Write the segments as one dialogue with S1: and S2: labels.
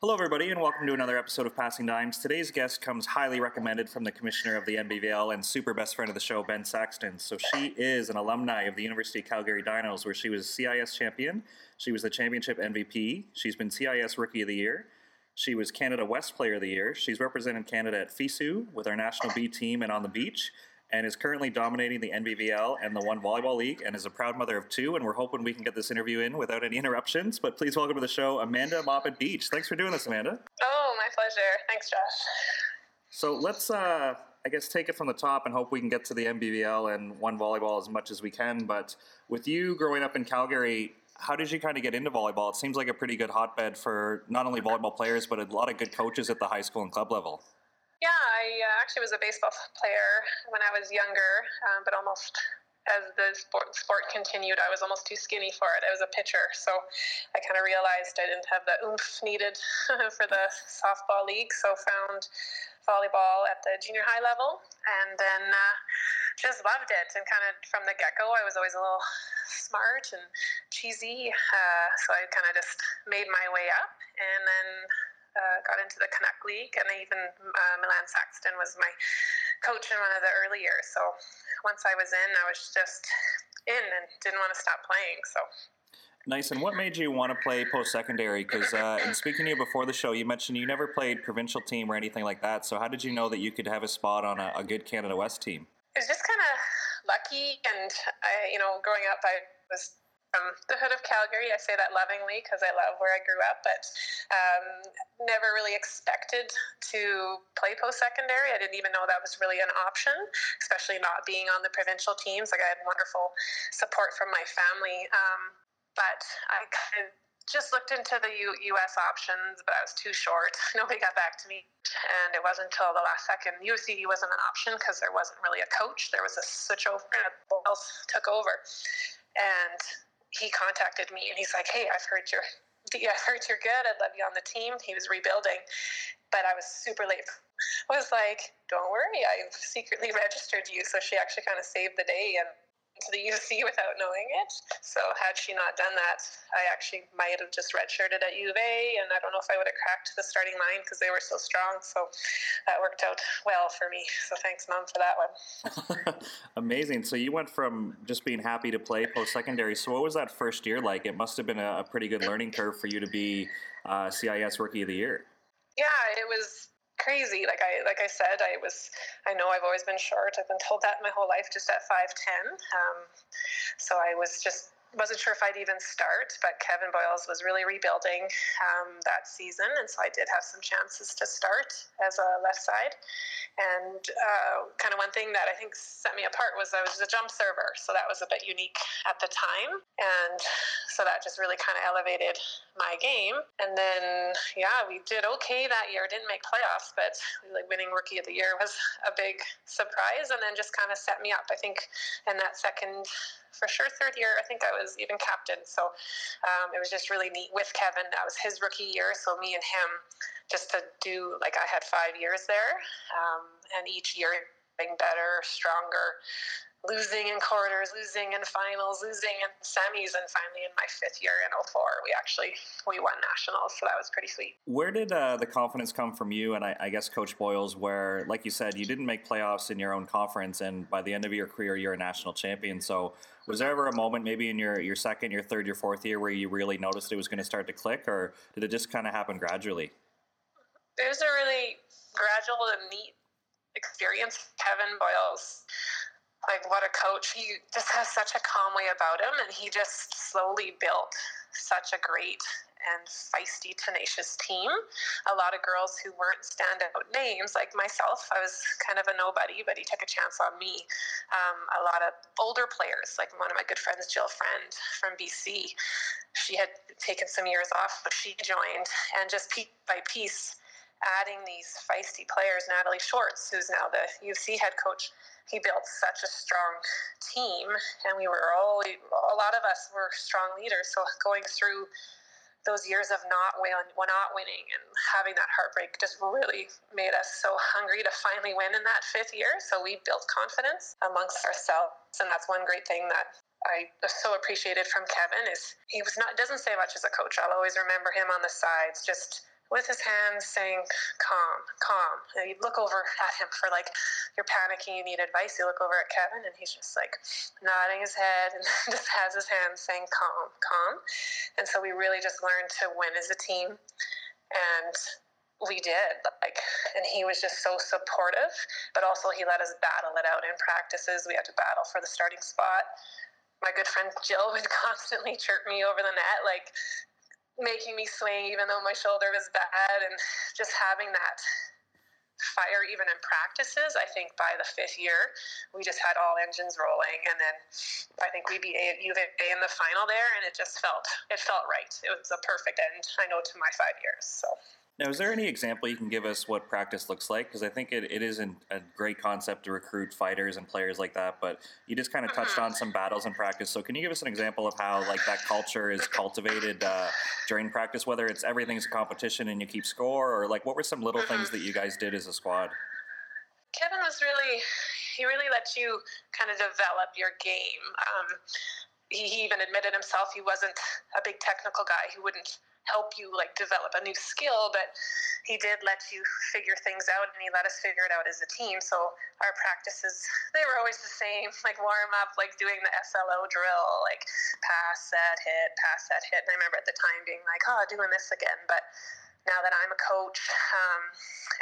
S1: Hello, everybody, and welcome to another episode of Passing Dimes. Today's guest comes highly recommended from the commissioner of the NBVL and super best friend of the show, Ben Saxton. So, she is an alumni of the University of Calgary Dinos, where she was CIS champion. She was the championship MVP. She's been CIS Rookie of the Year. She was Canada West Player of the Year. She's represented Canada at FISU with our national B team and on the beach and is currently dominating the NBVL and the One Volleyball League and is a proud mother of two. And we're hoping we can get this interview in without any interruptions. But please welcome to the show, Amanda Moppet Beach. Thanks for doing this, Amanda.
S2: Oh, my pleasure. Thanks, Josh.
S1: So let's, uh, I guess, take it from the top and hope we can get to the NBVL and One Volleyball as much as we can. But with you growing up in Calgary, how did you kind of get into volleyball? It seems like a pretty good hotbed for not only volleyball players, but a lot of good coaches at the high school and club level.
S2: Yeah, I uh, actually was a baseball player when I was younger, um, but almost as the sport sport continued, I was almost too skinny for it. I was a pitcher, so I kind of realized I didn't have the oomph needed for the softball league. So found volleyball at the junior high level, and then uh, just loved it. And kind of from the get go, I was always a little smart and cheesy, uh, so I kind of just made my way up, and then uh, got into the Canuck League, and even uh, Milan Saxton was my coach in one of the early years. So once I was in, I was just in and didn't want to stop playing. So.
S1: Nice. And what made you want to play post secondary? Because uh, in speaking to you before the show, you mentioned you never played provincial team or anything like that. So how did you know that you could have a spot on a, a good Canada West team?
S2: It was just kind of lucky, and I, you know, growing up, I was from the hood of Calgary. I say that lovingly because I love where I grew up, but um, never really expected to play post secondary. I didn't even know that was really an option, especially not being on the provincial teams. Like I had wonderful support from my family, um, but I kind of just looked into the U- U.S. options, but I was too short. Nobody got back to me, and it wasn't until the last second. UCD wasn't an option because there wasn't really a coach. There was a switch over, and else took over, and he contacted me and he's like, "Hey, I've heard you're, I've heard you're good. I'd love you on the team." He was rebuilding, but I was super late. I was like, "Don't worry, I've secretly registered you." So she actually kind of saved the day and to the UC without knowing it. So had she not done that, I actually might have just redshirted at U of A, and I don't know if I would have cracked the starting line because they were so strong. So that worked out well for me. So thanks, mom, for that
S1: one. Amazing. So you went from just being happy to play post secondary. So what was that first year like? It must have been a, pretty good learning curve for you to be uh, CIS Rookie of the Year.
S2: Yeah, it was crazy. Like I like I said, I was I know I've always been short. I've been told that my whole life, just at five ten. Um, so I was just wasn't sure if I'd even start, but Kevin Boyles was really rebuilding um, that season, and so I did have some chances to start as a left side. And uh, kind of one thing that I think set me apart was I was a jump server, so that was a bit unique at the time, and so that just really kind of elevated my game. And then yeah, we did okay that year. Didn't make playoffs, but like winning Rookie of the Year was a big surprise, and then just kind of set me up. I think in that second for sure third year. I think I was even captain. So um, it was just really neat with Kevin. That was his rookie year. So me and him just to do like I had five years there, um, and each year getting better, stronger, losing in quarters, losing in finals, losing in semis, and finally in my fifth year in 04, we actually we won nationals. So that was pretty sweet.
S1: Where did uh, the confidence come from you and I, I, guess Coach Boyles, where like you said, you didn't make playoffs in your own conference, and by the end of your career, you're a national champion. So was there ever a moment, maybe in your your second, your third, your fourth year, where you really noticed it was going to start to click, or did it just kind of happen gradually?
S2: It was a really gradual and neat experience. Kevin Boyles like what a coach. He just has such a calm way about him, and he just slowly built such a great and feisty, tenacious team. A lot of girls who weren't standout names, like myself. I was kind of a nobody, but he took a chance on me. Um, a lot of older players, like one of my good friends, Jill Friend from BC. She had taken some years off, but she joined, and just piece by piece, adding these feisty players. Natalie Shorts, who's now the UFC head coach he built such a strong team, and we were all a lot of us were strong leaders. So going through those years of not win, not winning and having that heartbreak just really made us so hungry to finally win in that fifth year. So we built confidence amongst ourselves, and that's one great thing that I so appreciated from Kevin is he was not doesn't say much as a coach. I'll always remember him on the sides, just with his hands saying, calm, calm. And you look over at him for like, you're panicking, you need advice. You look over at Kevin and he's just like nodding his head and just has his hands saying, calm, calm. And so we really just learned to win as a team. And we did like and he was just so supportive but also he let us battle it out in practices we had to battle for the starting spot my good friend jill would constantly chirp me over the net like making me swing even though my shoulder was bad and just having that fire even in practices i think by the fifth year we just had all engines rolling and then i think we beat u of in the final there and it just felt it felt right. It was a perfect end i know to my five years so
S1: now, is there any example you can give us what practice looks like? Because I think it, it is a great concept to recruit fighters and players like that, but you just kind of touched mm-hmm. on some battles in practice. So, can you give us an example of how like that culture is cultivated uh, during practice, whether it's everything's a competition and you keep score, or like what were some little things that you guys did as a squad?
S2: Kevin was really, he really let you kind of develop your game. Um, he, he even admitted himself he wasn't a big technical guy. He wouldn't help you like develop a new skill, but he did let you figure things out and he let us figure it out as a team. So our practices, they were always the same, like warm up, like doing the SLO drill, like pass, set, hit, pass, set, hit. And I remember at the time being like, oh, doing this again. But now that I'm a coach um,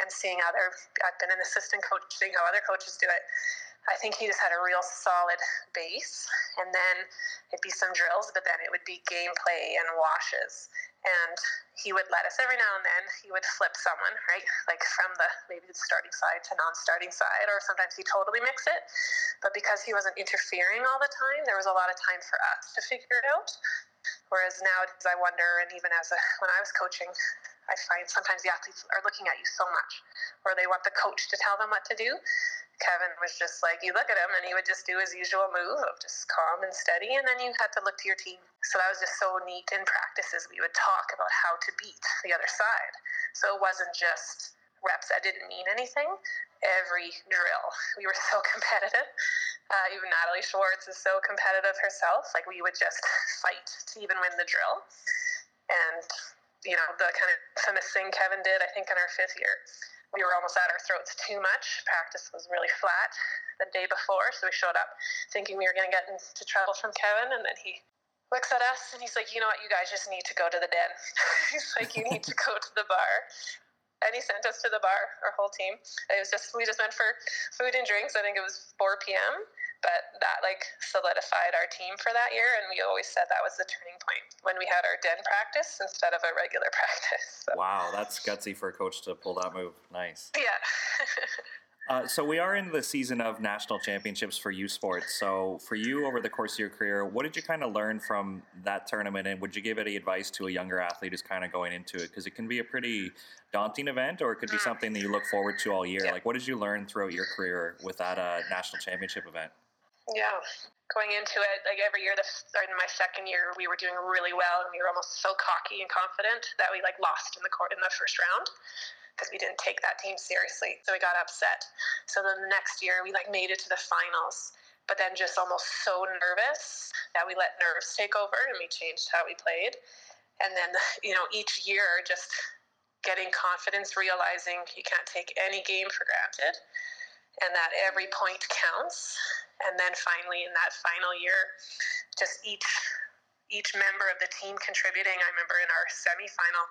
S2: and seeing other, I've been an assistant coach, seeing how other coaches do it, I think he just had a real solid base. And then it'd be some drills, but then it would be gameplay and washes and he would let us every now and then he would flip someone right? Like from the maybe the starting side to non-starting side or sometimes he totally mix it. But because he wasn't interfering all the time there was a lot of time for us to figure it out. Whereas now i wonder and even as a when i was coaching i find sometimes the athletes are looking at you so much or they want the coach to tell them what to do Kevin was just like, you look at him and he would just do his usual move of just calm and steady, and then you had to look to your team. So that was just so neat in practices. We would talk about how to beat the other side. So it wasn't just reps that didn't mean anything. Every drill, we were so competitive. Uh, even Natalie Schwartz is so competitive herself. Like we would just fight to even win the drill. And, you know, the kind of famous thing Kevin did, I think, in our fifth year we were almost at our throats too much. Practice was really flat the day before, so we showed up thinking we were going to get into trouble from Kevin, and then he looks at us and he's like, "You know what? You guys just need to go to the den." he's like, "You need to go to the bar." And he sent us to the bar, our whole team. It was just we just went for food and drinks. I think it was 4 p.m but that like solidified our team for that year and we always said that was the turning point when we had our den practice instead of a regular practice
S1: so. wow that's gutsy for a coach to pull that move nice
S2: yeah
S1: Uh, so we are in the season of national championships for U Sports. So for you, over the course of your career, what did you kind of learn from that tournament, and would you give any advice to a younger athlete who's kind of going into it? Because it can be a pretty daunting event, or it could be mm. something that you look forward to all year. Yeah. Like, what did you learn throughout your career with that uh, national championship event?
S2: Yeah, going into it, like every year, this in my second year, we were doing really well, and we were almost so cocky and confident that we like lost in the court in the first round because we didn't take that team seriously. So we got upset. So then the next year, we like made it to the finals, but then just almost so nervous that we let nerves take over, and we changed how we played. And then you know, each year, just getting confidence, realizing you can't take any game for granted, and that every point counts and then finally in that final year, just each each member of the team contributing. I remember in our semifinal,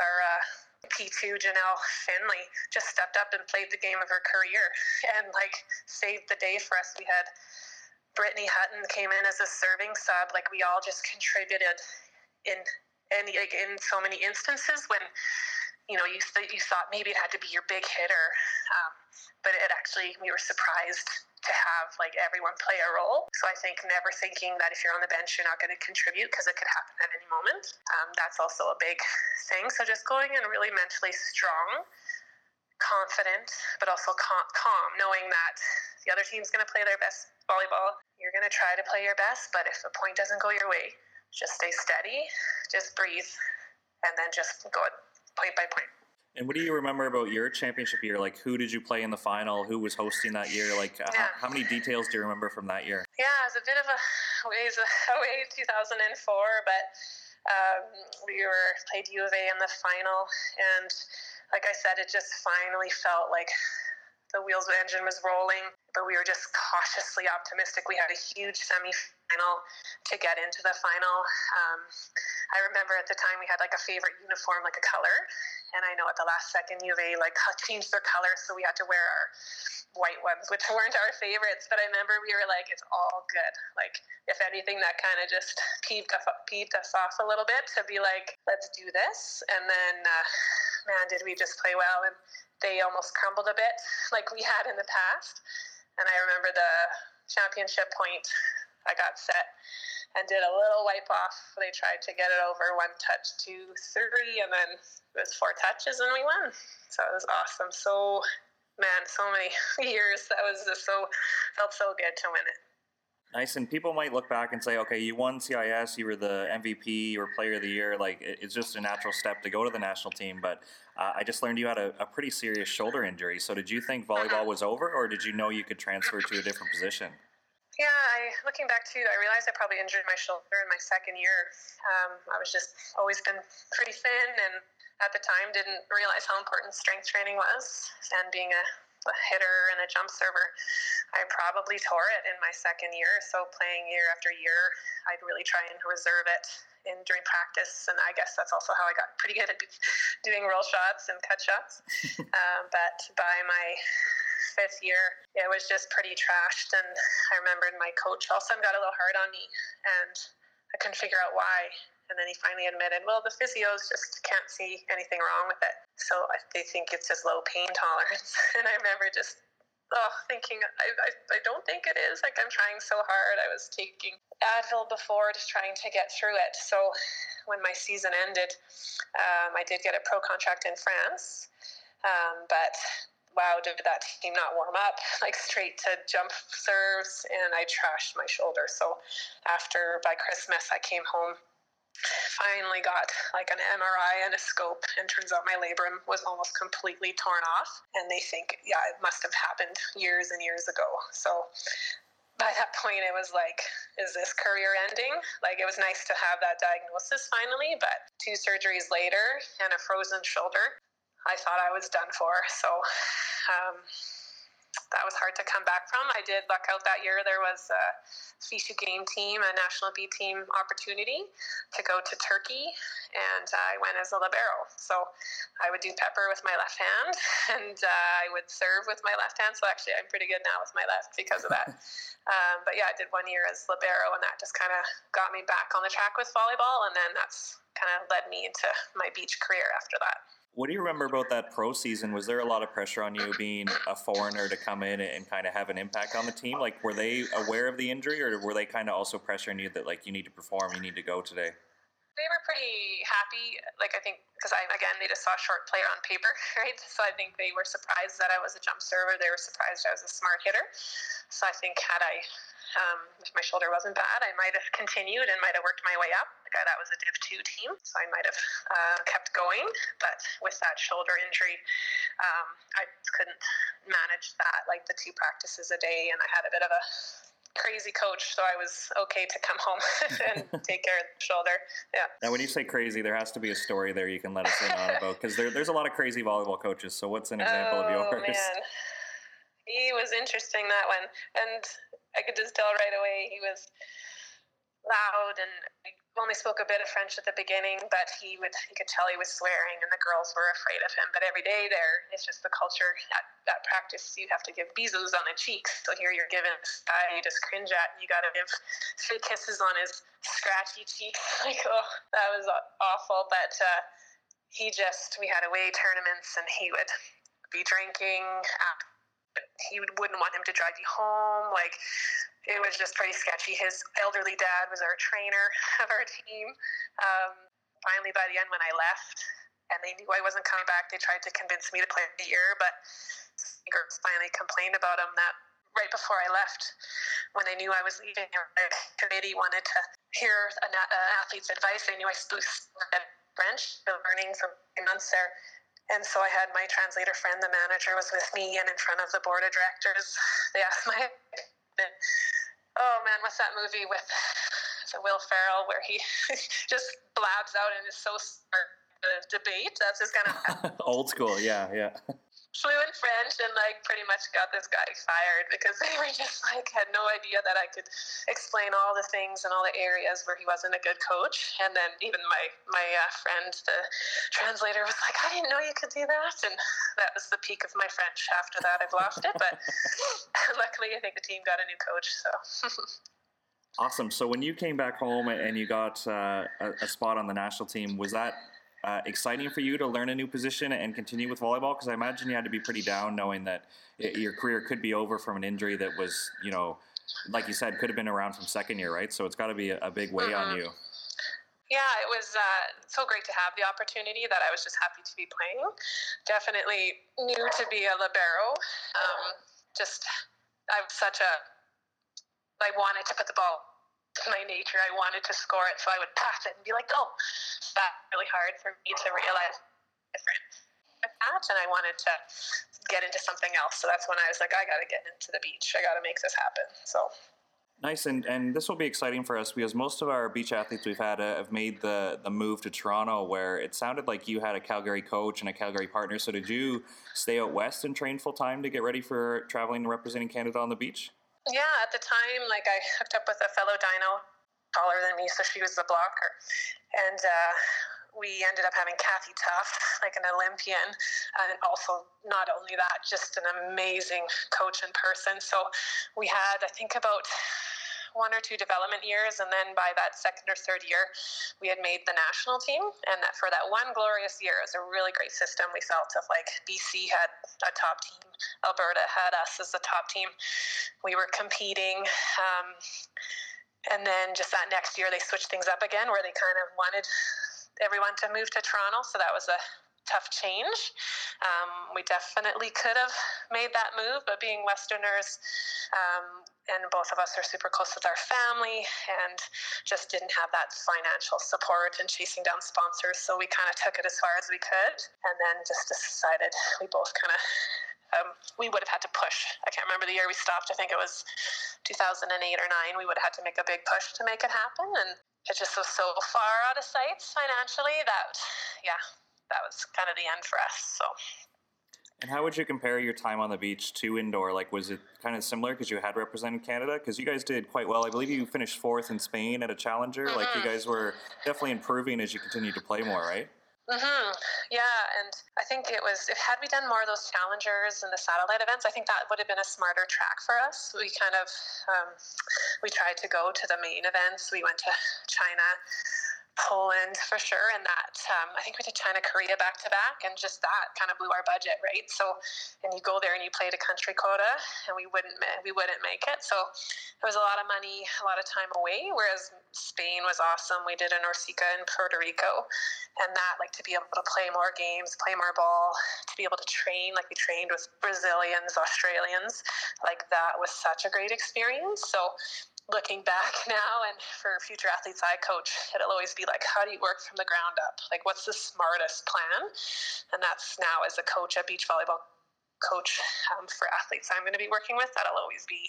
S2: our uh, P2 Janelle Finley just stepped up and played the game of her career and like saved the day for us. We had Brittany Hutton came in as a serving sub. Like we all just contributed in any like in so many instances when you know you th- you thought maybe it had to be your big hitter, um, but it actually we were surprised to have like everyone play a role. So I think never thinking that if you're on the bench, you're not going to contribute because it could happen at any moment. Um, that's also a big thing. So just going in really mentally strong, confident, but also calm, calm knowing that the other team's going to play their best volleyball. You're going to try to play your best, but if a point doesn't go your way, just stay steady, just breathe, and then just go point by point.
S1: And what do you remember about your championship year? Like, who did you play in the final? Who was hosting that year? Like, yeah. how, how, many details do you remember from that year?
S2: Yeah, it was a bit of a ways away 2004, but Um, we were played U of A in the final, and like I said, it just finally felt like the wheels engine was rolling, but we were just cautiously optimistic. We had a huge semifinal to get into the final. Um, I remember at the time we had like a favorite uniform, like a color, and I know at the last second U of A like changed their color, so we had to wear our white ones, which weren't our favorites. But I remember we were like, it's all good. Like if anything, that kind of just peeved us, peeved us off a little bit to be like, let's do this. And then, uh, man, did we just play well? And they almost crumbled a bit like we had in the past. And I remember the championship point, I got set and did a little wipe off. They tried to get it over one touch, two, three, and then it was four touches and we won. So it was awesome. So, man, so many years. That was just so, felt so good to win it.
S1: Nice, and people might look back and say, "Okay, you won CIS, you were the MVP, you were Player of the Year. Like, it's just a natural step to go to the national team." But uh, I just learned you had a, a, pretty serious shoulder injury. So, did you think volleyball was over, or did you know you could transfer to a different position?
S2: Yeah, I, looking back too, I realized I probably injured my shoulder in my second year. Um, I was just always been pretty thin, and at the time didn't realize how important strength training was, and being a a hitter and a jump server. I probably tore it in my second year. So playing year after year, I'd really try and reserve it in during practice, and I guess that's also how I got pretty good at doing roll shots and cut shots. um, but by my fifth year, it was just pretty trashed, and I remembered my coach all of a sudden got a little hard on me, and I couldn't figure out why. And then he finally admitted, well, the physios just can't see anything wrong with it. So they think it's just low pain tolerance. And I remember just oh, thinking, I, I, I don't think it is. Like, I'm trying so hard. I was taking Advil before, just trying to get through it. So when my season ended, um, I did get a pro contract in France. Um, but wow, did that team not warm up? Like straight to jump serves, and I trashed my shoulder. So after by Christmas, I came home finally got like an MRI and a scope, and turns out my labrum was almost completely torn off. And they think, yeah, it must have happened years and years ago. So by that point, it was like, is this career ending? Like, it was nice to have that diagnosis finally, but two surgeries later and a frozen shoulder, I thought I was done for. So, um, that was hard to come back from. I did luck out that year. There was a FISU game team, a national B team opportunity to go to Turkey, and I went as a libero. So I would do pepper with my left hand, and uh, I would serve with my left hand. So actually, I'm pretty good now with my left because of that. um, but yeah, I did one year as libero, and that just kind of got me back on the track with volleyball, and then that's kind of led me into my beach career after that.
S1: What do you remember about that pro season? Was there a lot of pressure on you being a foreigner to come in and kind of have an impact on the team? Like, were they aware of the injury, or were they kind of also pressuring you that like you need to perform, you need to go today?
S2: They were pretty happy. Like I think because I again they just saw a short player on paper, right? So I think they were surprised that I was a jump server. They were surprised I was a smart hitter. So I think had I um, if my shoulder wasn't bad, I might have continued and might have worked my way up. Like that was a Div 2 team, so I might have uh, kept going. But with that shoulder injury, um, I couldn't manage that, like the two practices a day, and I had a bit of a crazy coach, so I was okay to come home and take care of the shoulder. Yeah.
S1: Now, when you say crazy, there has to be a story there you can let us in on about because there, there's a lot of crazy volleyball coaches. So, what's an example
S2: oh,
S1: of yours?
S2: Man. He was interesting that one, and I could just tell right away he was loud and only spoke a bit of French at the beginning, but he would he could tell he was swearing and the girls were afraid of him. But every day there, it's just the culture that, that practice you have to give bisous on the cheeks. So here you're given uh, you just cringe at you gotta give three kisses on his scratchy cheeks. Like oh that was awful. But uh, he just we had away tournaments and he would be drinking he wouldn't want him to drive you home. Like it was just pretty sketchy. His elderly dad was our trainer of our team. Um, finally, by the end, when I left, and they knew I wasn't coming back, they tried to convince me to play the year, but girls finally complained about him that right before I left, when they knew I was leaving, the committee wanted to hear an, athlete's advice. They knew I spoke French, so learning for months there and so I had my translator friend, the manager, was with me, and in front of the board of directors, they asked my, oh man, what's that movie with Will Ferrell, where he just blabs out and is so smart. Debate. That's just kind of
S1: old school. Yeah, yeah
S2: fluent French and like pretty much got this guy fired because they were just like had no idea that I could explain all the things and all the areas where he wasn't a good coach. And then even my my uh, friend, the translator, was like, "I didn't know you could do that," and that was the peak of my French. After that, I've lost it, but luckily, I think the team got a new coach. So.
S1: Awesome. So when you came back home and you got uh, a, a spot on the national team, was that uh, exciting for you to learn a new position and continue with volleyball? Because I imagine you had to be pretty down knowing that it, your career could be over from an injury that was, you know, like you said, could have been around from second year, right? So it's got to be a, a big weight mm-hmm. on you.
S2: Yeah, it was uh, so great to have the opportunity that I was just happy to be playing. Definitely new to be a libero. Um, just, I'm such a, I wanted to put the ball my nature. I wanted to score it, so I would pass it and be like, "Oh." That's really hard for me to realize different that, and I wanted to get into something else. So that's when I was like, "I got to get into the beach. I got to make this happen." So.
S1: Nice, and, and this will be exciting for us because most of our beach athletes we've had uh, have made the, the move to Toronto, where it sounded like you had a Calgary coach and a Calgary partner. So, did you stay out west and train full time to get ready for traveling and representing Canada on the beach?
S2: Yeah, at the time, like I hooked up with a fellow Dino, taller than me, so she was the blocker, and uh, we ended up having Kathy Tough, like an Olympian, and also not only that, just an amazing coach in person. So we had, I think, about one or two development years, and then by that second or third year, we had made the national team. And that for that one glorious year, it was a really great system. We felt of like BC had a top team, Alberta had us as the top team. We were competing. Um, and then just that next year, they switched things up again, where they kind of wanted everyone to move to Toronto. So that was a tough change. Um, we definitely could have made that move, but being Westerners, um, and both of us are super close with our family and just didn't have that financial support and chasing down sponsors. So we kind of took it as far as we could and then just decided we both kind of. Um, we would have had to push. I can't remember the year we stopped. I think it was 2008 or 9. We would have had to make a big push to make it happen. And it just was so far out of sight financially that, yeah, that was kind of the end for us. So
S1: and how would you compare your time on the beach to indoor? Like, was it kind of similar because you had represented Canada? Because you guys did quite well. I believe you finished fourth in Spain at a challenger. Mm-hmm. Like, you mm-hmm. guys were definitely improving as you continued to play more, right?
S2: Mm-hmm. Yeah, and I think it was. If had we done more of those challengers and the satellite events, I think that would have been a smarter track for us. We kind of um, we tried to go to the main events. We went to China Poland for sure, and that um, I think we did China, Korea back to back, and just that kind of blew our budget, right? So, and you go there and you play to country quota, and we wouldn't we wouldn't make it. So, it was a lot of money, a lot of time away. Whereas Spain was awesome. We did a NORCECA in Puerto Rico, and that like to be able to play more games, play more ball, to be able to train like we trained with Brazilians, Australians, like that was such a great experience. So looking back now and for future athletes I coach, it'll always be like, how do you work from the ground up? Like, what's the smartest plan? And that's now as a coach, a beach volleyball coach um, for athletes I'm going to be working with, that'll always be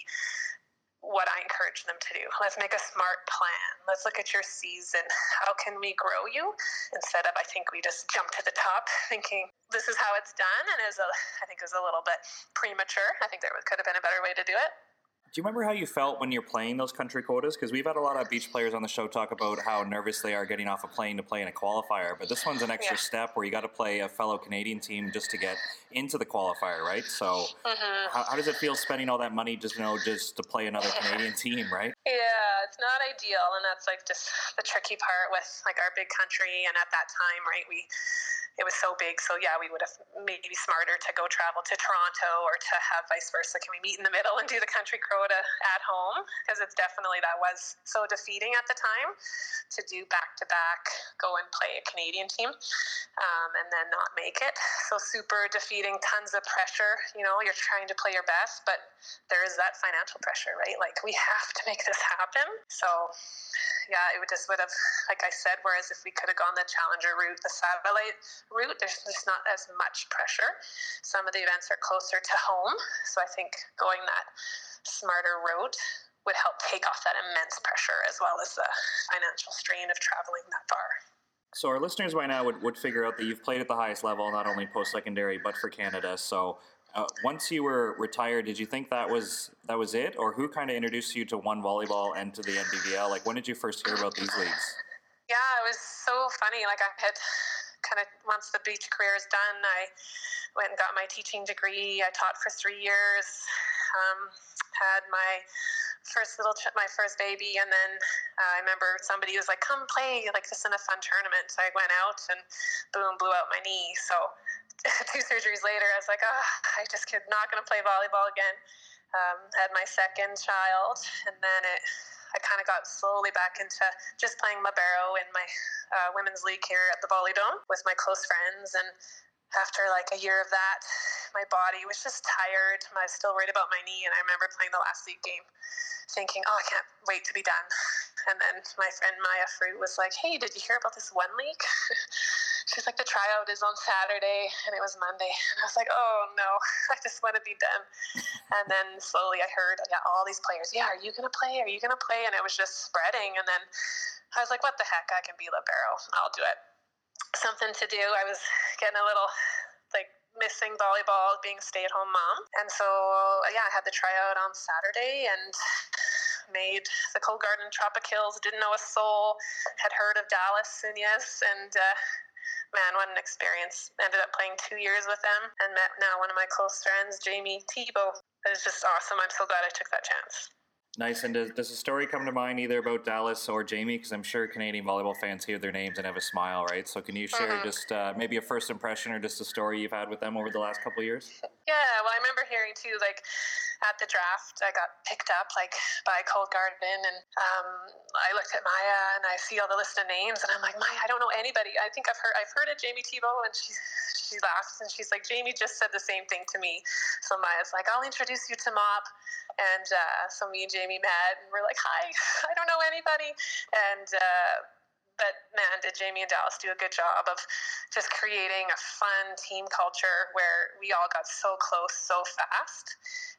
S2: what I encourage them to do. Let's make a smart plan. Let's look at your season. How can we grow you? Instead of, I think we just jump to the top thinking this is how it's done. And is a, I think it was a little bit premature. I think there could have been a better way to do it.
S1: Do you remember how you felt when you're playing those country quotas? Because we've had a lot of beach players on the show talk about how nervous they are getting off a plane to play in a qualifier. But this one's an extra yeah. step where you got to play a fellow Canadian team just to get into the qualifier, right? So, mm-hmm. how, how, does it feel spending all that money just you know just to play another Canadian team, right?
S2: Yeah, it's not ideal, and that's like just the tricky part with like our big country. And at that time, right, we it was so big. So yeah, we would have maybe smarter to go travel to Toronto or to have vice versa. Can we meet in the middle and do the country quota at home? Because it's definitely that was so defeating at the time to do back to back, go and play a Canadian team, um, and then not make it. So super defeating, tons of pressure. You know, you're trying to play your best, but there is that financial pressure, right? Like we have to make this happen. So yeah, it would just would have, like I said, whereas if we could have gone the challenger route, the satellite route, there's just not as much pressure. Some of the events are closer to home. So I think going that smarter route would help take off that immense pressure as well as the financial strain of traveling that far.
S1: So our listeners by now would, would figure out that you've played at the highest level, not only post secondary but for Canada. So uh, once you were retired, did you think that was that was it, or who kind of introduced you to one volleyball and to the NBVL? Like when did you first hear about these leagues?
S2: Yeah, it was so funny. Like I had kind of once the beach career is done, I went and got my teaching degree. I taught for three years. Um, had my first little ch- my first baby, and then uh, I remember somebody was like, "Come play like this in a fun tournament." So I went out and boom, blew out my knee. So two surgeries later, I was like, "Oh, I just could not going to play volleyball again." Um, had my second child, and then it. I kind of got slowly back into just playing libero in my uh, women's league here at the Volley Dome with my close friends, and after like a year of that, my body was just tired. I was still worried about my knee, and I remember playing the last league game, thinking, "Oh, I can't wait to be done." And then my friend Maya Fruit was like, "Hey, did you hear about this one league?" She's like, "The tryout is on Saturday, and it was Monday." And I was like, "Oh no, I just want to be done." and then slowly, I heard, "Yeah, all these players. Yeah, are you gonna play? Are you gonna play?" And it was just spreading. And then I was like, "What the heck? I can be libero. I'll do it." Something to do. I was getting a little like missing volleyball, being stay at home mom. And so, yeah, I had the tryout on Saturday and made the Cold Garden Tropic Hills, didn't know a soul, had heard of Dallas and yes, and uh, man, what an experience. Ended up playing two years with them and met now one of my close friends, Jamie Thibault. It was just awesome. I'm so glad I took that chance.
S1: Nice. And does, does a story come to mind either about Dallas or Jamie? Because I'm sure Canadian volleyball fans hear their names and have a smile, right? So can you share mm-hmm. just uh, maybe a first impression or just a story you've had with them over the last couple of years?
S2: Yeah, well, I remember hearing too, like at the draft, I got picked up like by Cold Garden, and um, I looked at Maya and I see all the list of names, and I'm like, Maya, I don't know anybody. I think I've heard I've heard of Jamie Tebow, and she she laughs and she's like, Jamie just said the same thing to me. So Maya's like, I'll introduce you to Mop, and uh, so me and Jamie met, and we're like, Hi, I don't know anybody, and. Uh, but man, did Jamie and Dallas do a good job of just creating a fun team culture where we all got so close so fast.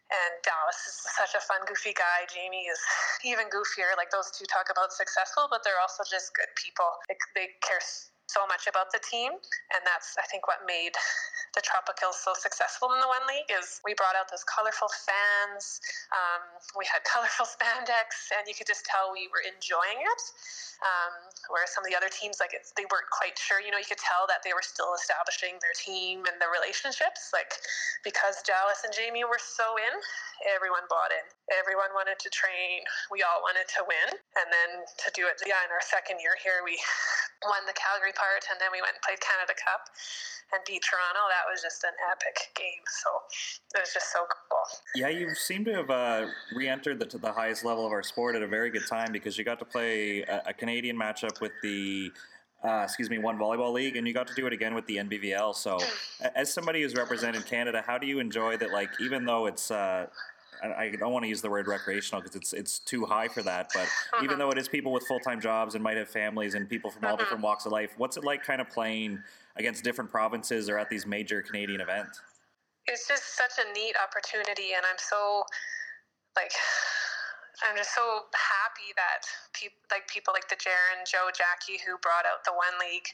S2: And Dallas is such a fun, goofy guy. Jamie is even goofier. Like those two talk about successful, but they're also just good people. They, they care so much about the team, and that's I think what made the Tropic Hills so successful in the One League is we brought out those colorful fans. Um, we had colorful spandex, and you could just tell we were enjoying it. Um, some of the other teams, like they weren't quite sure. You know, you could tell that they were still establishing their team and their relationships. Like because Dallas and Jamie were so in, everyone bought in. Everyone wanted to train. We all wanted to win, and then to do it. Yeah, in our second year here, we won the Calgary part, and then we went and played Canada Cup and beat Toronto. That was just an epic game. So it was just so cool.
S1: Yeah, you seem to have uh, re-entered the, to the highest level of our sport at a very good time because you got to play a, a Canadian matchup with the. Uh, excuse me, one volleyball league, and you got to do it again with the NBVL. So, as somebody who's represented Canada, how do you enjoy that? Like, even though it's uh, I don't want to use the word recreational because it's it's too high for that. But uh-huh. even though it is people with full time jobs and might have families and people from all uh-huh. different walks of life, what's it like kind of playing against different provinces or at these major Canadian events?
S2: It's just such a neat opportunity, and I'm so like I'm just so happy that people like people like the Jaron, Joe, Jackie who brought out the one league,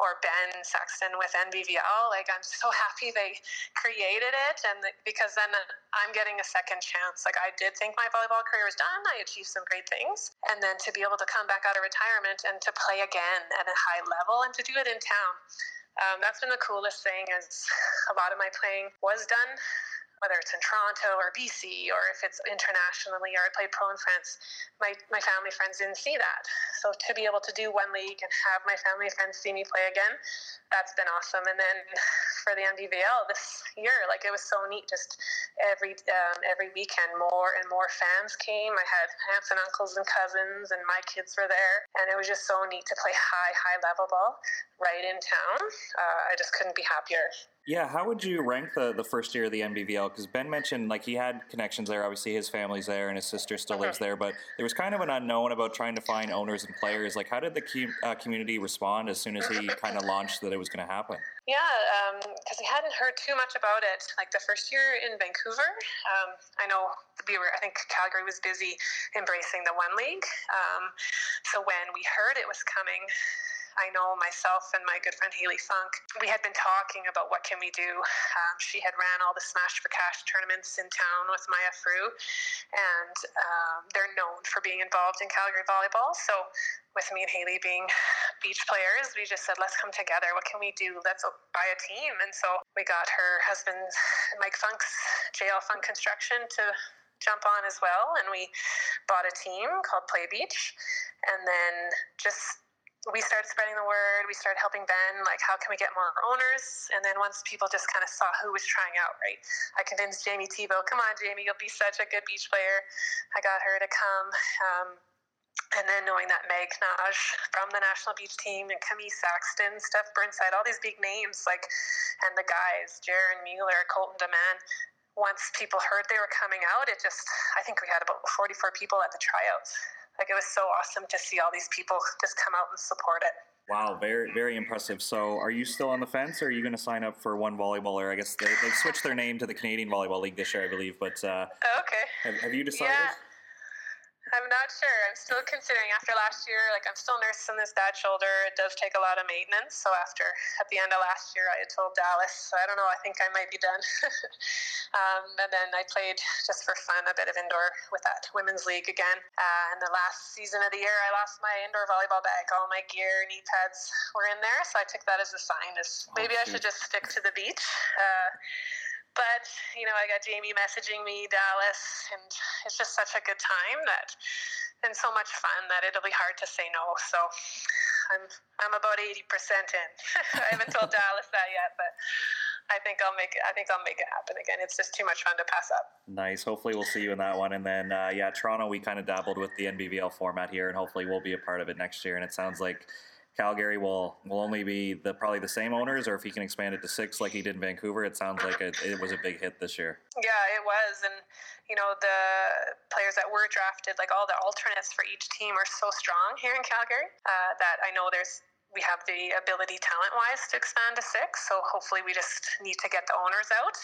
S2: or Ben Saxton with NBVL. Like I'm so happy they created it, and the, because then I'm getting a second chance. Like I did think my volleyball career was done. I achieved some great things, and then to be able to come back out of retirement and to play again at a high level and to do it in town. Um, that's been the coolest thing. Is a lot of my playing was done whether it's in Toronto or BC or if it's internationally or I played pro in France, my, my family friends didn't see that. So to be able to do one league and have my family friends see me play again, that's been awesome. And then for the NBVL this year, like it was so neat. Just every um, every weekend, more and more fans came. I had aunts and uncles and cousins, and my kids were there, and it was just so neat to play high high level ball right in town. Uh, I just couldn't be happier.
S1: Yeah, how would you rank the, the first year of the NBVL? Because Ben mentioned like he had connections there. Obviously, his family's there, and his sister still lives there. But there was kind of an unknown about trying to find owners and players. Like, how did the uh, community respond as soon as he kind of launched that it was going to happen?
S2: Yeah, because um, we hadn't heard too much about it. Like the first year in Vancouver, um, I know we were. I think Calgary was busy embracing the one league. Um, so when we heard it was coming, I know myself and my good friend Haley Funk, we had been talking about what can we do. Um, she had ran all the Smash for Cash tournaments in town with Maya Frew, and um, they're known for being involved in Calgary volleyball. So with me and Haley being beach players, we just said, let's come together. What can we do? Let's buy a team. And so we got her husband, Mike Funk's JL Funk Construction to jump on as well. And we bought a team called Play Beach. And then just we started spreading the word. We started helping Ben, like, how can we get more owners? And then once people just kind of saw who was trying out, right? I convinced Jamie Tebow, come on, Jamie, you'll be such a good beach player. I got her to come. Um, and then knowing that Meg Naj from the national beach team and Camille Saxton, Steph Burnside, all these big names, like, and the guys, Jaron Mueller, Colton Deman, once people heard they were coming out, it just, I think we had about 44 people at the tryouts. Like it was so awesome to see all these people just come out and support it.
S1: Wow, very very impressive. So, are you still on the fence, or are you going to sign up for one volleyballer? I guess they, have switched their name to the Canadian Volleyball League this year, I believe. But uh,
S2: okay,
S1: have, have you decided?
S2: Yeah. I'm not sure. I'm still considering. After last year, like I'm still nursing this bad shoulder. It does take a lot of maintenance. So after at the end of last year, I had told Dallas, so I don't know. I think I might be done. um, and then I played just for fun a bit of indoor with that women's league again. Uh, and the last season of the year, I lost my indoor volleyball bag. All my gear, knee pads were in there. So I took that as a sign. As oh, maybe oh, I should just stick to the beach. Uh, but you know, I got Jamie messaging me Dallas, and it's just such a good time that and so much fun that it'll be hard to say no. So I'm I'm about eighty percent in. I haven't told Dallas that yet, but I think I'll make it. I think I'll make it happen again. It's just too much fun to pass up.
S1: Nice. Hopefully, we'll see you in that one. And then, uh, yeah, Toronto. We kind of dabbled with the NBVL format here, and hopefully, we'll be a part of it next year. And it sounds like Calgary will will only be the probably the same owners, or if he can expand it to six like he did in Vancouver, it sounds like it, it was a big hit this year.
S2: Yeah, it was, and you know the players that were drafted, like all the alternates for each team, are so strong here in Calgary uh, that I know there's we have the ability talent wise to expand to six. So hopefully we just need to get the owners out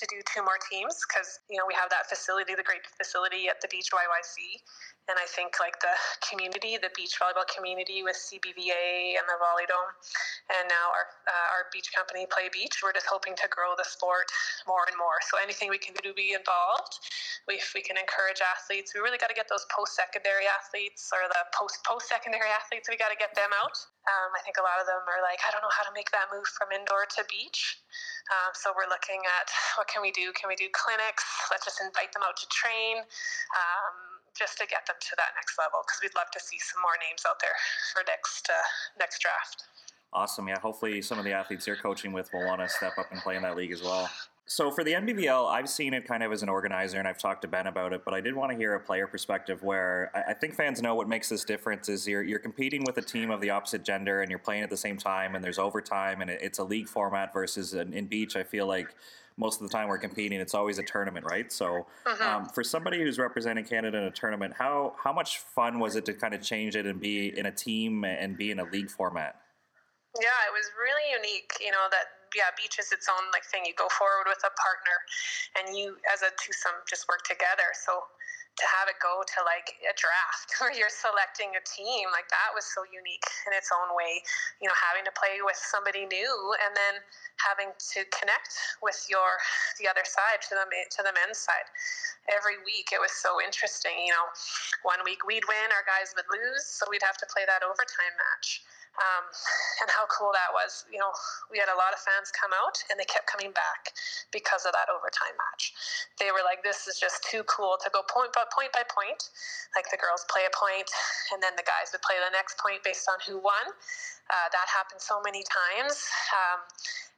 S2: to do two more teams because, you know, we have that facility, the great facility at the Beach YYC. And I think like the community, the beach volleyball community with CBVA and the Volley Dome, and now our, uh, our beach company, Play Beach, we're just hoping to grow the sport more and more. So anything we can do to be involved, we, if we can encourage athletes, we really got to get those post secondary athletes or the post post secondary athletes, we got to get them out. Um, I think a lot of them are like, I don't know how to make that move from indoor to beach. Um, so we're looking at what can we do? Can we do clinics? Let's just invite them out to train. Um, just to get them to that next level because we'd love to see some more names out there for next uh, next draft.
S1: Awesome, yeah. Hopefully, some of the athletes you're coaching with will want to step up and play in that league as well. So for the NBVL, I've seen it kind of as an organizer, and I've talked to Ben about it. But I did want to hear a player perspective, where I think fans know what makes this difference is you're you're competing with a team of the opposite gender, and you're playing at the same time, and there's overtime, and it's a league format versus in beach. I feel like most of the time we're competing, it's always a tournament, right? So uh-huh. um, for somebody who's representing Canada in a tournament, how how much fun was it to kind of change it and be in a team and be in a league format?
S2: Yeah, it was really unique. You know that yeah, beach is its own like thing. You go forward with a partner, and you as a twosome just work together. So to have it go to like a draft where you're selecting a team like that was so unique in its own way you know having to play with somebody new and then having to connect with your the other side to the to the men's side every week it was so interesting you know one week we'd win our guys would lose so we'd have to play that overtime match um, and how cool that was. You know, we had a lot of fans come out and they kept coming back because of that overtime match. They were like, this is just too cool to go point by point by point. Like the girls play a point and then the guys would play the next point based on who won. Uh, that happened so many times. Um,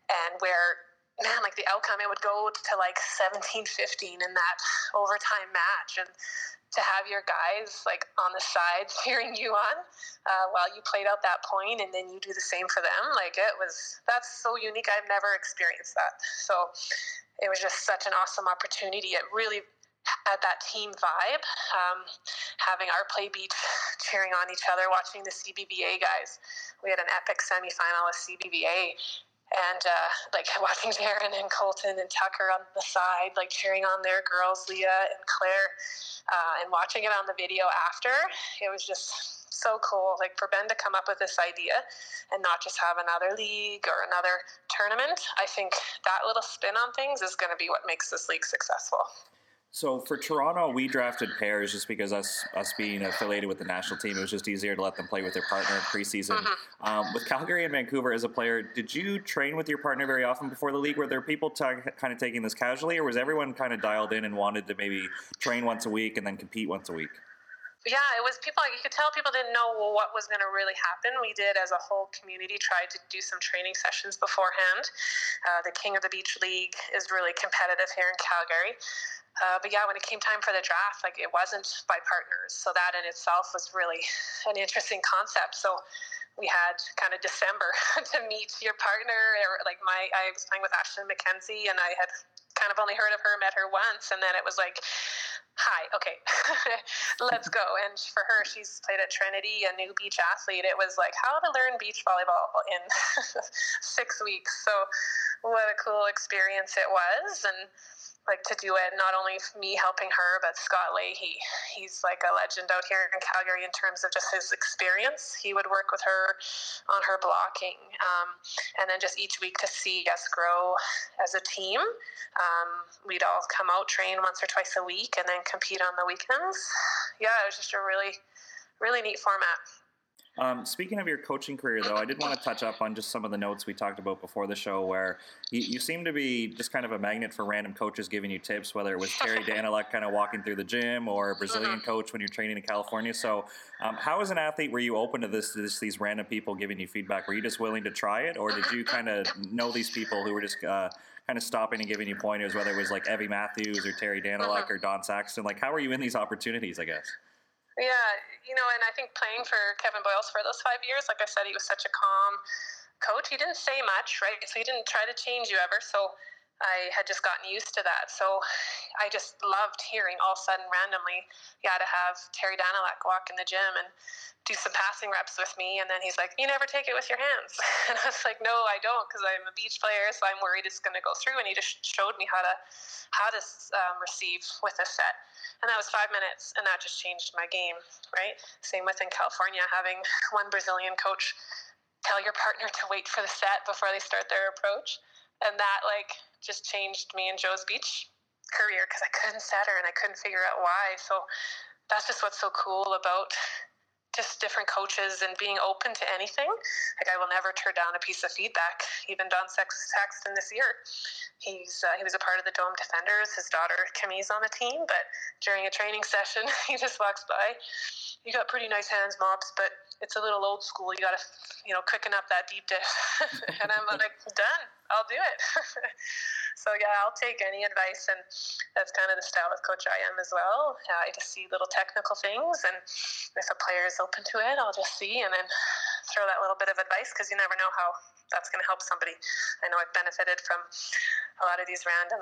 S2: and where man, like the outcome, it would go to like 17 15 in that overtime match. And to have your guys like on the side cheering you on uh, while you played out that point and then you do the same for them, like it was, that's so unique. I've never experienced that. So it was just such an awesome opportunity. It really had that team vibe, um, having our Play Beach cheering on each other, watching the CBVA guys. We had an epic semifinal with CBVA, and uh, like watching Darren and Colton and Tucker on the side, like cheering on their girls, Leah and Claire, uh, and watching it on the video after. It was just so cool. Like for Ben to come up with this idea and not just have another league or another tournament, I think that little spin on things is going to be what makes this league successful.
S1: So for Toronto, we drafted pairs just because us us being affiliated with the national team, it was just easier to let them play with their partner in preseason. Mm-hmm. Um, with Calgary and Vancouver as a player, did you train with your partner very often before the league? Were there people t- kind of taking this casually, or was everyone kind of dialed in and wanted to maybe train once a week and then compete once a week?
S2: yeah, it was people. You could tell people didn't know what was going to really happen. We did, as a whole community, tried to do some training sessions beforehand. Uh, the King of the Beach League is really competitive here in Calgary. Uh, but yeah, when it came time for the draft, like it wasn't by partners. So that in itself was really an interesting concept. So we had kind of December to meet your partner. Like my, I was playing with Ashlyn McKenzie, and I had kind of only heard of her, met her once, and then it was like, hi, okay, let's go. And for her, she's played at Trinity, a new beach athlete. It was like how to learn beach volleyball in six weeks. So, what a cool experience it was, and like to do it. Not only me helping her, but Scott Leahy. He's like a legend out here in Calgary in terms of just his experience. He would work with her on her blocking, um, and then just each week to see us grow as a team. Um, we'd all come out, train once or twice a week, and then compete on the weekends. Yeah, it was just a really, really neat format.
S1: Um, speaking of your coaching career, though, I did want to touch up on just some of the notes we talked about before the show, where you, you seem to be just kind of a magnet for random coaches giving you tips, whether it was Terry Daniluk kind of walking through the gym or a Brazilian uh-huh. coach when you're training in California. So, um, how as an athlete were you open to this, this, these random people giving you feedback? Were you just willing to try it, or did you kind of know these people who were just uh, kind of stopping and giving you pointers, whether it was like Evie Matthews or Terry Daniluk uh-huh. or Don Saxton? Like, how were you in these opportunities? I guess.
S2: Yeah, you know, and I think playing for Kevin Boyles for those five years, like I said, he was such a calm coach. He didn't say much, right? So he didn't try to change you ever. So I had just gotten used to that. So I just loved hearing all of a sudden randomly, yeah, to have Terry Daniluk walk in the gym and do some passing reps with me. And then he's like, You never take it with your hands. And I was like, No, I don't, because I'm a beach player, so I'm worried it's going to go through. And he just showed me how to how to um, receive with a set. And that was five minutes, and that just changed my game, right? Same with in California, having one Brazilian coach tell your partner to wait for the set before they start their approach and that like just changed me and Joe's beach career because I couldn't set her and I couldn't figure out why. So that's just what's so cool about just different coaches and being open to anything. Like I will never turn down a piece of feedback. Even Don Saxton this year, he's uh, he was a part of the Dome Defenders. His daughter Kimmy's on the team, but during a training session, he just walks by. You got pretty nice hands, mops, but it's a little old school. You got to, you know, cooking up that deep dish. and I'm like, done. I'll do it. so yeah, I'll take any advice, and that's kind of the style of coach I am as well. I just see little technical things, and if a player is open to it, I'll just see and then throw that little bit of advice because you never know how that's going to help somebody. I know I've benefited from a lot of these random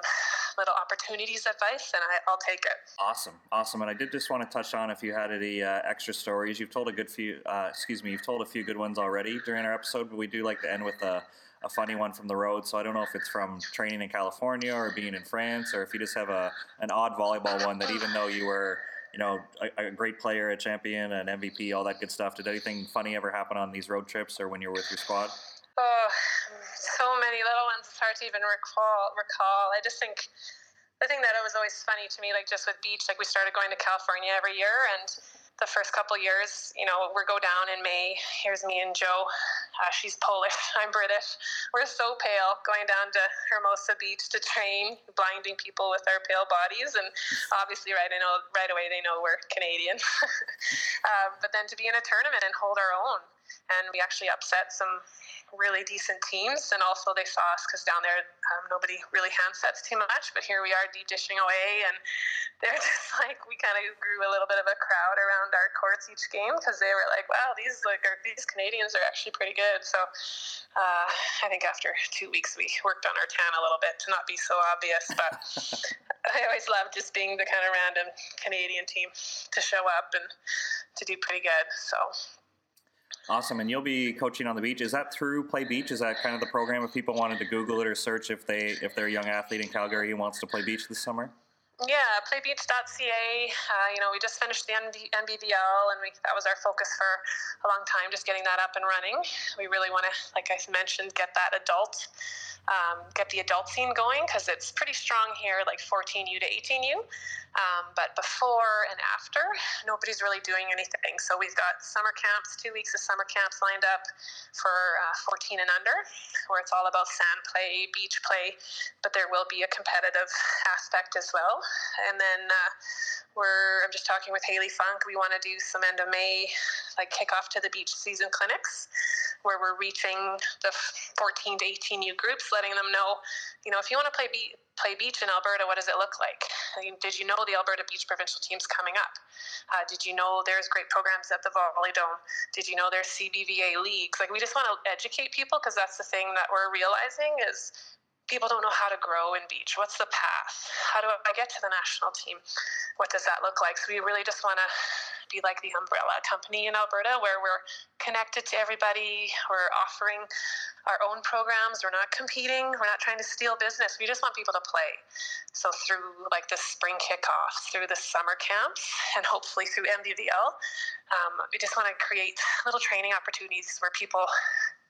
S2: little opportunities advice, and I, will take it.
S1: Awesome, awesome. And I did just want to touch on if you had any uh, extra stories. You've told a good few. Uh, excuse me. You've told a few good ones already during our episode, but we do like to end with a. A funny one from the road, so I don't know if it's from training in California or being in France, or if you just have a an odd volleyball one that even though you were you know, a, a, great player, a champion, an MVP, all that good stuff. Did anything funny ever happen on these road trips or when you were with your squad?
S2: Oh, so many little ones. It's hard to even recall. Recall. I just think the thing that was always funny to me, like just with beach, like we started going to California every year, and the first couple years, you know, we go down in May. Here's me and Joe. Uh, she's Polish. I'm British. We're so pale going down to Hermosa Beach to train, blinding people with our pale bodies, and obviously, right, I know right away they know we're Canadian. um, but then to be in a tournament and hold our own and we actually upset some really decent teams. And also, they saw us because down there, um, nobody really handsets too much. But here we are, deep dishing away, and they're just like we kind of grew a little bit of a crowd around our courts each game because they were like, "Wow, these like are, these Canadians are actually pretty good." So, uh, I think after two weeks, we worked on our tan a little bit to not be so obvious. But I always love just being the kind of random Canadian team to show up and to do pretty good. So
S1: Awesome, and you'll be coaching on the beach. Is that through Play Beach? Is that kind of the program if people wanted to Google it or search if they if they're a young athlete in Calgary who wants to play beach this summer?
S2: Yeah, playbeach.ca. Uh, you know, we just finished the NBVL, and we, that was our focus for a long time, just getting that up and running. We really want to, like I mentioned, get that adult um, get the adult scene going because it's pretty strong here, like 14U to 18U. Um, but before and after, nobody's really doing anything. So we've got summer camps, two weeks of summer camps lined up for uh, 14 and under, where it's all about sand play, beach play, but there will be a competitive aspect as well. And then uh, we're, I'm just talking with Haley Funk. We want to do some end of May, like kickoff to the beach season clinics where we're reaching the 14 to 18 U groups, letting them know, you know, if you want to play be- play beach in Alberta, what does it look like? Did you know the Alberta Beach Provincial team's coming up? Uh, did you know there's great programs at the Volley Dome? Did you know there's CBVA leagues? Like we just want to educate people because that's the thing that we're realizing is people don't know how to grow in beach. What's the path? How do I get to the national team? What does that look like? So we really just want to be like the umbrella company in Alberta where we're connected to everybody. We're offering our own programs. We're not competing. We're not trying to steal business. We just want people to play. So through like the spring kickoffs, through the summer camps, and hopefully through NBVL, um, we just want to create little training opportunities where people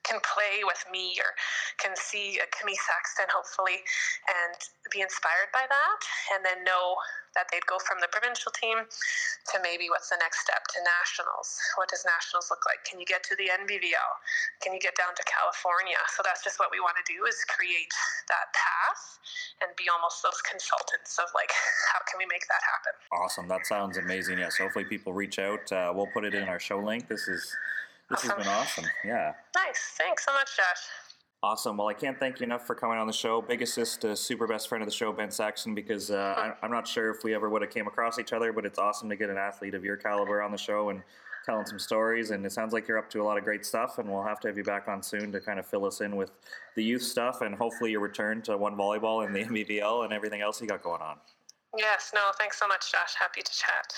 S2: can play with me or can see a Camille Saxton hopefully and be inspired by that and then know that they'd go from the provincial team to maybe what's the next step to nationals. What does nationals look like? Can you get to the NBVL? Can you get down to California? So that's just what we want to do is create that path and be almost those consultants of like, how can we make that happen?
S1: Awesome. That sounds amazing. Yes. Hopefully people reach out. Uh, we'll put it in our show link. This is this has been awesome. Yeah.
S2: Nice. Thanks so much, Josh.
S1: Awesome. Well, I can't thank you enough for coming on the show. Big assist to super best friend of the show, Ben Saxton, because uh, I, am not sure if we ever would have came across each other, but it's awesome to get an athlete of your caliber on the show and telling some stories. And it sounds like you're up to a lot of great stuff, and we'll have to have you back on soon to kind of fill us in with the youth stuff and hopefully your return to one volleyball and the NBVL and everything else you got going on.
S2: Yes. No. Thanks so much, Josh. Happy to chat.